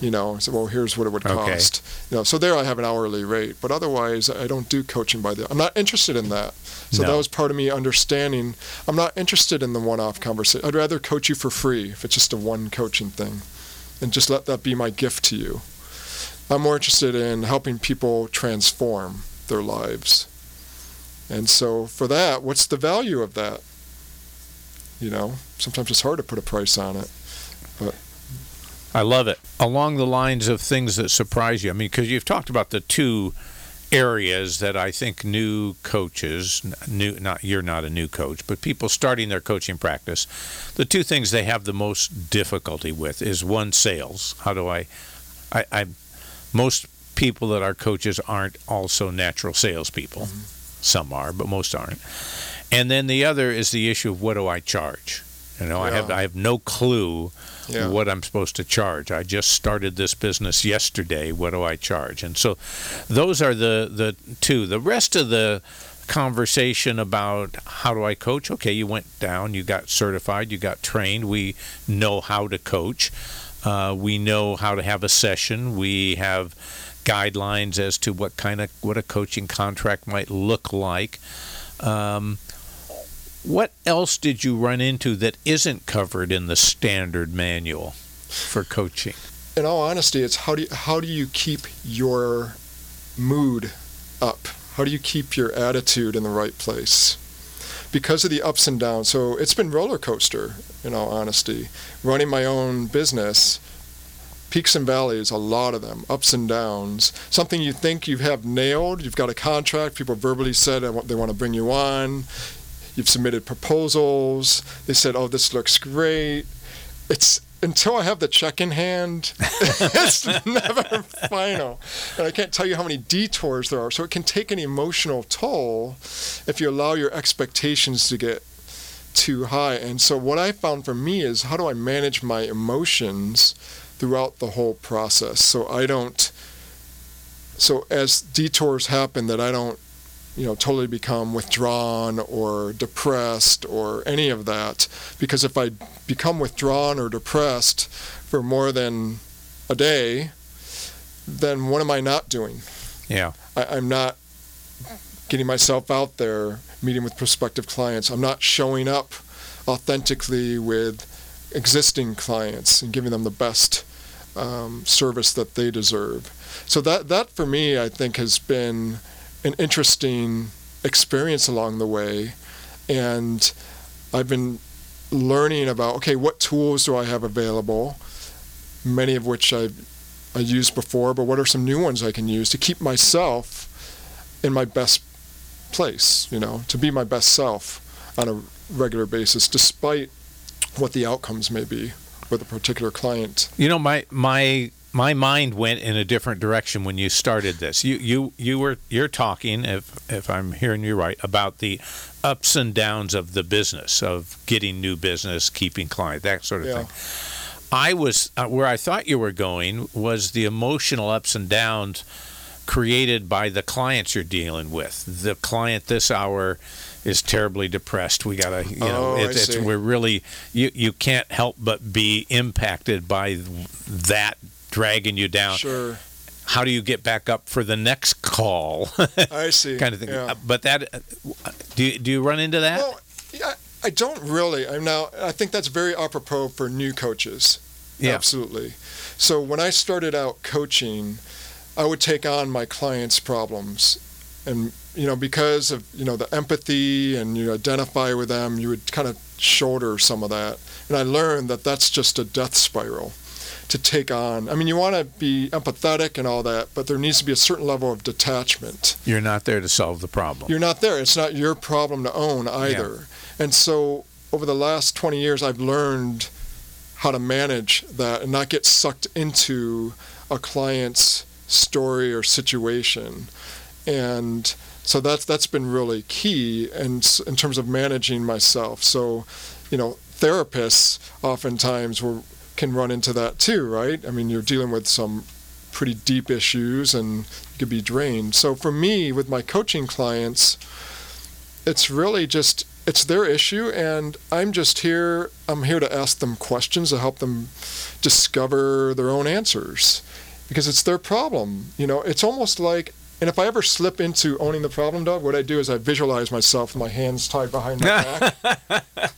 S3: You know, so well, here's what it would
S2: Okay.
S3: cost. You know, so there I have an hourly rate, but otherwise I don't do coaching by the. I'm not interested in that. So
S2: No.
S3: that was part of me understanding. I'm not interested in the one-off conversation. I'd rather coach you for free if it's just a one coaching thing, and just let that be my gift to you. I'm more interested in helping people transform their lives. And so for that, what's the value of that? You know, sometimes it's hard to put a price on it.
S2: But I love it. Along the lines of things that surprise you. I mean, because you've talked about the two areas that I think new coaches, new not you're not a new coach, but people starting their coaching practice, the two things they have the most difficulty with is one sales. How do I, I, I most people that are coaches aren't also natural salespeople. Some are, but most aren't. And then the other is the issue of what do I charge? You know, I have I have no clue
S3: Yeah.
S2: what I'm supposed to charge. I just started this business yesterday. What do I charge? And so those are the the two. The rest of the conversation about how do I coach? Okay, you went down, you got certified, you got trained. We know how to coach. Uh, we know how to have a session. We have guidelines as to what kind of what a coaching contract might look like. Um, what else did you run into that isn't covered in the standard manual for coaching?
S3: In all honesty, it's how do you, how do you keep your mood up? How do you keep your attitude in the right place? Because of the ups and downs. So it's been roller coaster, in all honesty. Running my own business, peaks and valleys, a lot of them, ups and downs. Something you think you have nailed, you've got a contract, people verbally said they want to bring you on, you've submitted proposals, they said, oh, this looks great. It's until I have the check in hand, [LAUGHS] it's never [LAUGHS] final. And I can't tell you how many detours there are. So it can take an emotional toll if you allow your expectations to get too high. And so what I found for me is how do I manage my emotions throughout the whole process so I don't so as detours happen that I don't you know totally become withdrawn or depressed or any of that because if I become withdrawn or depressed for more than a day then what am I not doing?
S2: Yeah.
S3: I, I'm not getting myself out there meeting with prospective clients. I'm not showing up authentically with existing clients and giving them the best um, service that they deserve. So that that for me, I think, has been an interesting experience along the way, and I've been learning about okay, what tools do I have available? Many of which I've I used before, but what are some new ones I can use to keep myself in my best place? You know, to be my best self on a regular basis, despite what the outcomes may be with a particular client.
S2: You know, my my my mind went in a different direction when you started this. You you you were you're talking, if if I'm hearing you right, about the ups and downs of the business of getting new business, keeping client, that sort of
S3: Yeah.
S2: thing. I was uh, where I thought you were going was the emotional ups and downs created by the clients you're dealing with. The client this hour is terribly depressed. We gotta, you know,
S3: Oh, I
S2: it's, we're really you you can't help but be impacted by that dragging you down.
S3: Sure,
S2: How do you get back up for the next call? [LAUGHS]
S3: I see.
S2: kind of thing.
S3: Yeah.
S2: But that uh, do you, do you run into that?
S3: Well, yeah, I don't really. I'm now. I think that's very apropos for new coaches.
S2: Yeah.
S3: Absolutely. So when I started out coaching, I would take on my clients' problems, and you know because of you know the empathy and you identify with them, you would kind of shoulder some of that. And I learned that that's just a death spiral to take on. I mean, you want to be empathetic and all that, but there needs to be a certain level of detachment.
S2: You're not there to solve the problem.
S3: You're not there. It's not your problem to own either. And so over the last 20 years, I've learned how to manage that and not get sucked into a client's story or situation. And so that's that's been really key and s- in terms of managing myself. So, you know, therapists oftentimes will, can run into that too, right? I mean, you're dealing with some pretty deep issues and you could be drained. So for me, with my coaching clients, it's really just it's their issue and I'm just here I'm here to ask them questions to help them discover their own answers because it's their problem. You know, it's almost like and if I ever slip into owning the problem dog, what I do is I visualize myself with my hands tied behind my back. [LAUGHS]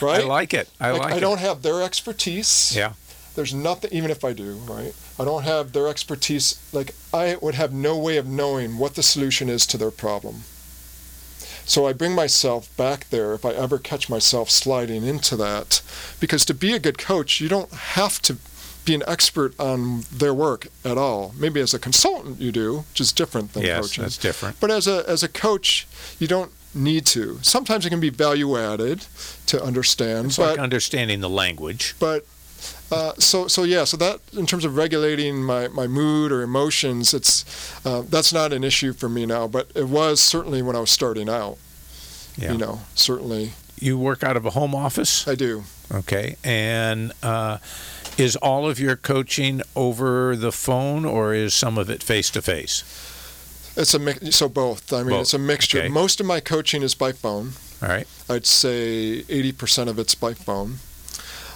S3: right?
S2: I like it. I like, it.
S3: I
S2: it.
S3: don't have their expertise.
S2: Yeah.
S3: There's nothing, even if I do, right? I don't have their expertise. Like, I would have no way of knowing what the solution is to their problem. So I bring myself back there if I ever catch myself sliding into that. Because to be a good coach, you don't have to be an expert on their work at all. Maybe as a consultant you do, which is different than
S2: Yes,
S3: coaching.
S2: that's different.
S3: But as a as a coach, you don't need to. Sometimes it can be value added to understand.
S2: It's
S3: but
S2: like understanding the language.
S3: but uh, so so yeah so that in terms of regulating my, my mood or emotions it's uh, that's not an issue for me now but it was certainly when I was starting out
S2: Yeah.
S3: you know certainly
S2: You work out of a home office,
S3: I do
S2: okay? And uh, is all of your coaching over the phone, or is some of it face to face?
S3: it's a mix so both I mean
S2: Both,
S3: it's a mixture
S2: okay.
S3: most of my coaching is by phone
S2: All right.
S3: I'd say 80% of it's by phone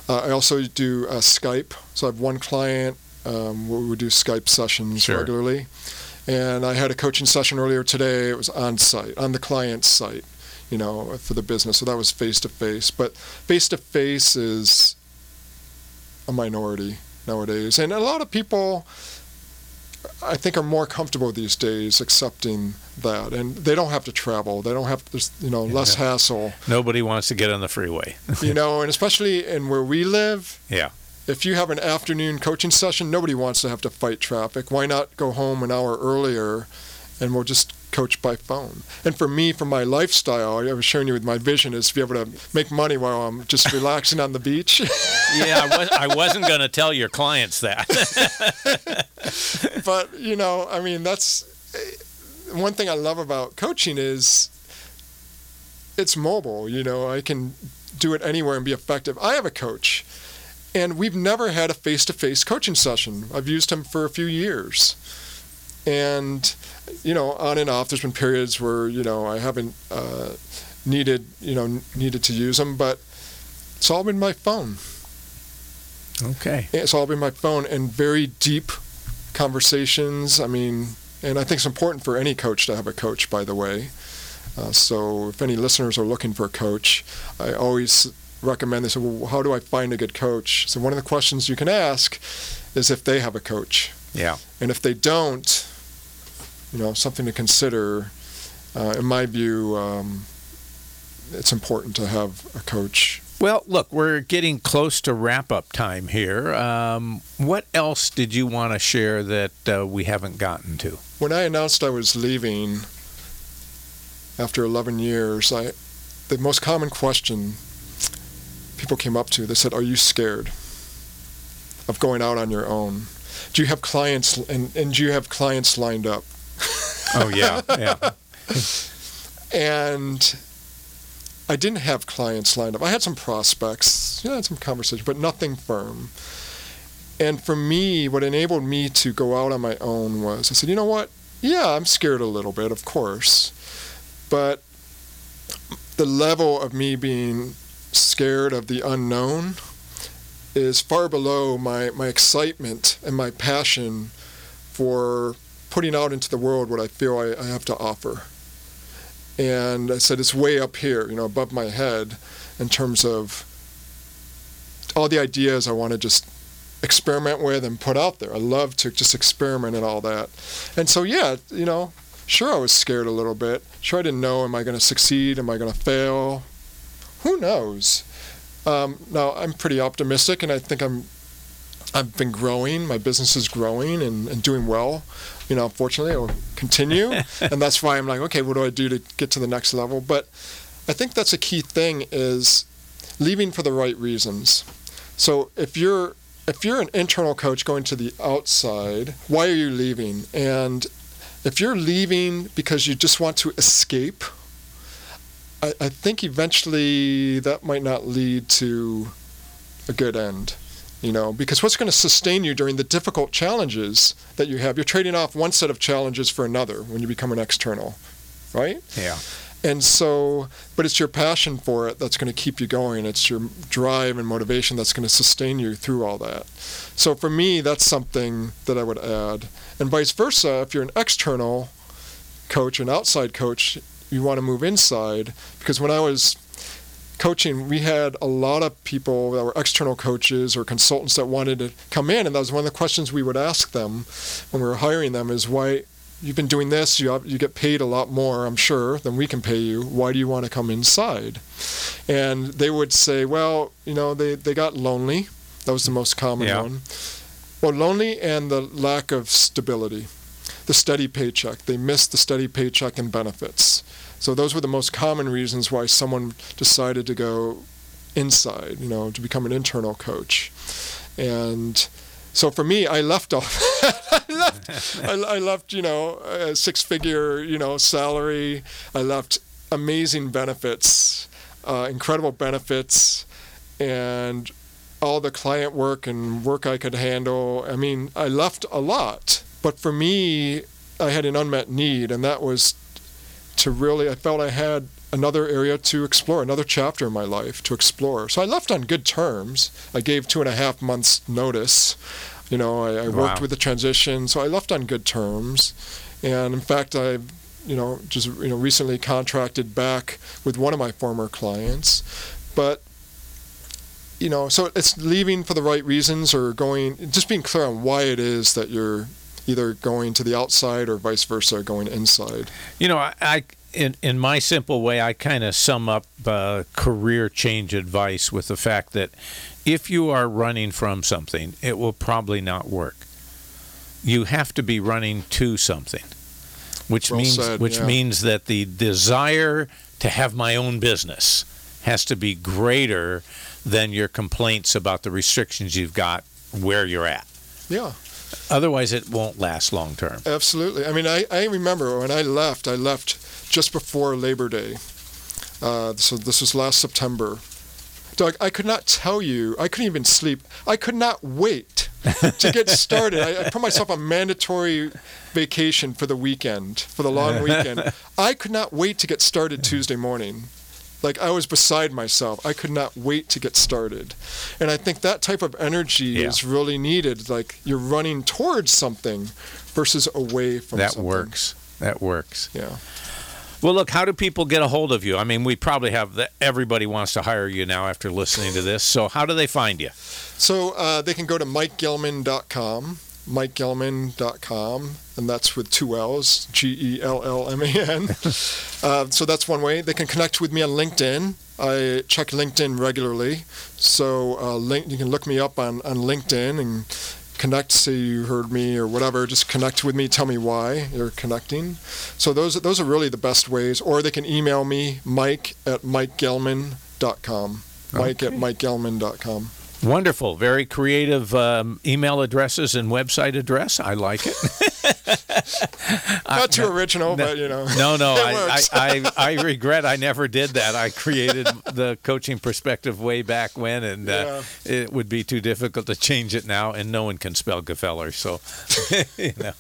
S3: uh, I also do uh, Skype so I have one client um, where we do Skype sessions
S2: Sure.
S3: regularly and I had a coaching session earlier today. It was on site, on the client's site, you know, for the business. So that was face to face. But face to face is a minority nowadays, and a lot of people, I think, are more comfortable these days accepting that, and they don't have to travel. They don't have, you know, less
S2: Yeah.
S3: hassle,
S2: Nobody wants to get on the freeway.
S3: you know, and especially in where we live.
S2: Yeah.
S3: If you have an afternoon coaching session, nobody wants to have to fight traffic. Why not go home an hour earlier and we'll just coach by phone. And for me, for my lifestyle, I was showing you with my vision is to be able to make money while I'm just relaxing on the beach. [LAUGHS]
S2: yeah, I, was, I wasn't going to tell your clients that. [LAUGHS]
S3: but, you know, I mean, that's eh, one thing I love about coaching is it's mobile. You know, I can do it anywhere and be effective. I have a coach, and we've never had a face to face coaching session. I've used him for a few years. And, you know, on and off, there's been periods where, you know, I haven't uh, needed, you know, needed to use them, but it's all been my phone.
S2: Okay.
S3: It's all been my phone and very deep conversations. I mean, and I think it's important for any coach to have a coach, by the way. Uh, so if any listeners are looking for a coach, I always recommend they say, well, how do I find a good coach? So one of the questions you can ask is if they have a coach.
S2: Yeah.
S3: And if they don't, you know, something to consider. Uh, in my view, um, it's important to have a coach.
S2: Well, look, we're getting close to wrap up time here. Um, what else did you want to share that uh, we haven't gotten to?
S3: When I announced I was leaving after 11 years, I, the most common question people came up to, they said, Are you scared of going out on your own? Do you have clients and, and do you have clients lined up? [LAUGHS]
S2: Oh yeah, yeah.
S3: and I didn't have clients lined up. I had some prospects, yeah, I had some conversations, but nothing firm. And for me, what enabled me to go out on my own was I said, you know what? Yeah, I'm scared a little bit, of course. But the level of me being scared of the unknown is far below my, my excitement and my passion for putting out into the world what I feel I, I have to offer. And I said it's way up here, you know, above my head in terms of all the ideas I want to just experiment with and put out there. I love to just experiment and all that. And so, yeah, you know, sure, I was scared a little bit. Sure, I didn't know, am I going to succeed? Am I going to fail? Who knows? Um, now, I'm pretty optimistic, and I think I'm I've been growing. My business is growing and, and doing well. You know, fortunately, it'll continue, [LAUGHS] and that's why I'm like, okay, what do I do to get to the next level? But I think that's a key thing is leaving for the right reasons. So if you're if you're an internal coach going to the outside, why are you leaving? And if you're leaving because you just want to escape, I, I think eventually that might not lead to a good end you know because what's going to sustain you during the difficult challenges that you have? You're trading off one set of challenges for another when you become an external right?
S2: Yeah.
S3: and so but it's your passion for it that's going to keep you going. It's your drive and motivation that's going to sustain you through all that. So for me that's something that i would add. And vice versa if you're an external coach an outside coach you want to move inside because when i was coaching, we had a lot of people that were external coaches or consultants that wanted to come in, and that was one of the questions we would ask them when we were hiring them: is why you've been doing this, you you get paid a lot more, I'm sure, than we can pay you. Why do you want to come inside? And they would say, well, you know, they they got lonely. That was the most common
S2: Yeah.
S3: one. Well, lonely and the lack of stability, the steady paycheck. They missed the steady paycheck and benefits. So those were the most common reasons why someone decided to go inside, you know, to become an internal coach. And so for me, I left off. [LAUGHS] I left. I, I left. You know, a six-figure, you know, salary. I left amazing benefits, uh, incredible benefits, and all the client work and work I could handle. I mean, I left a lot. But for me, I had an unmet need, and that was to really, I felt I had another area to explore, another chapter in my life to explore. So I left on good terms. I gave two and a half months' notice. You know, I, I worked
S2: Wow.
S3: with the transition, so I left on good terms. And in fact, I, you know, just you know, recently contracted back with one of my former clients. But you know, so it's leaving for the right reasons or going, just being clear on why it is that you're either going to the outside or vice versa, going inside.
S2: You know, I, I in in my simple way, I kind of sum up uh, career change advice with the fact that if you are running from something, it will probably not work. You have to be running to something. which
S3: Well
S2: means
S3: said,
S2: which
S3: yeah.
S2: means that the desire to have my own business has to be greater than your complaints about the restrictions you've got where you're at.
S3: Yeah,
S2: Otherwise, it won't last long term.
S3: absolutely. I mean, I, I remember when I left, I left just before Labor Day. Uh, so this was last September. Doug, I could not tell you, I couldn't even sleep. I could not wait to get started. I, I put myself on mandatory vacation for the weekend, for the long [LAUGHS] weekend. I could not wait to get started Tuesday morning. Like I was beside myself. I could not wait to get started. And I think that type of energy
S2: Yeah.
S3: is really needed. Like you're running towards something versus away from something.
S2: That
S3: something.
S2: works. That works.
S3: Yeah.
S2: Well, look, how do people get a hold of you? I mean, we probably have the, everybody wants to hire you now after listening to this. So, how do they find you?
S3: So uh, they can go to mikegellman.com, mikegellman.com, and that's with two L's, G E L L M A N. [LAUGHS] Uh, so that's one way. They can connect with me on LinkedIn. I check LinkedIn regularly. So uh, link, you can look me up on, on LinkedIn and connect, say you heard me or whatever. Just connect with me. Tell me why you're connecting. So those, those are really the best ways. Or they can email me, mike at mikegellman.com. Mike at mikegellman.com.
S2: Wonderful. Very creative um, email addresses and website address. I like it. [LAUGHS] [LAUGHS]
S3: Not too original, but you know.
S2: No, no, [LAUGHS] I, I. I, I regret I never did that. I created the coaching perspective way back when, and uh, it would be too difficult to change it now, and no one can spell Gefeller. So, [LAUGHS] you know.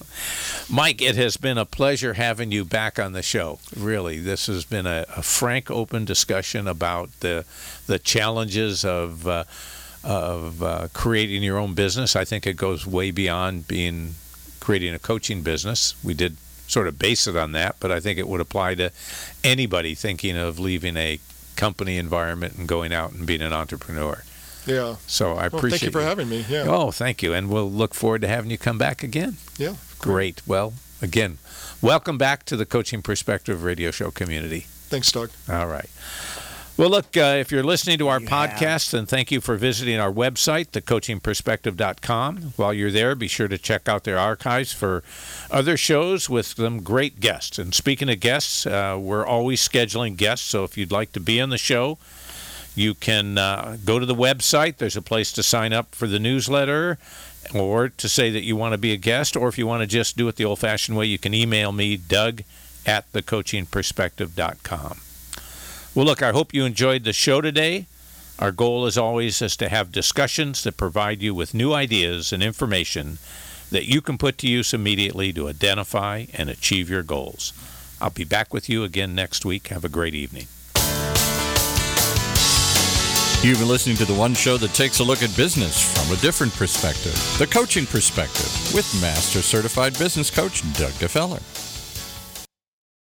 S2: Mike, it has been a pleasure having you back on the show. Really, this has been a, a frank, open discussion about the the challenges of. Uh, of uh, creating your own business. I think it goes way beyond being creating a coaching business. We did sort of base it on that, but I think it would apply to anybody thinking of leaving a company environment and going out and being an entrepreneur.
S3: Yeah.
S2: So I
S3: Well,
S2: appreciate
S3: thank you for having me. Yeah.
S2: Oh, thank you, and we'll look forward to having you come back again.
S3: Yeah.
S2: Great. Well, again, welcome back to the Coaching Perspective Radio Show community.
S3: Thanks, Doug.
S2: All right. Well, look, uh, if you're listening to our podcast, then thank you for visiting our website, thecoachingperspective.com. While you're there, be sure to check out their archives for other shows with some great guests. And speaking of guests, uh, we're always scheduling guests, so if you'd like to be on the show, you can uh, go to the website. There's a place to sign up for the newsletter or to say that you want to be a guest, or if you want to just do it the old fashioned way, you can email me, Doug at thecoachingperspective.com. Well, look, I hope you enjoyed the show today. Our goal, as always, is to have discussions that provide you with new ideas and information that you can put to use immediately to identify and achieve your goals. I'll be back with you again next week. Have a great evening.
S1: You've been listening to the one show that takes a look at business from a different perspective the coaching perspective with Master Certified Business Coach Doug DeFeller.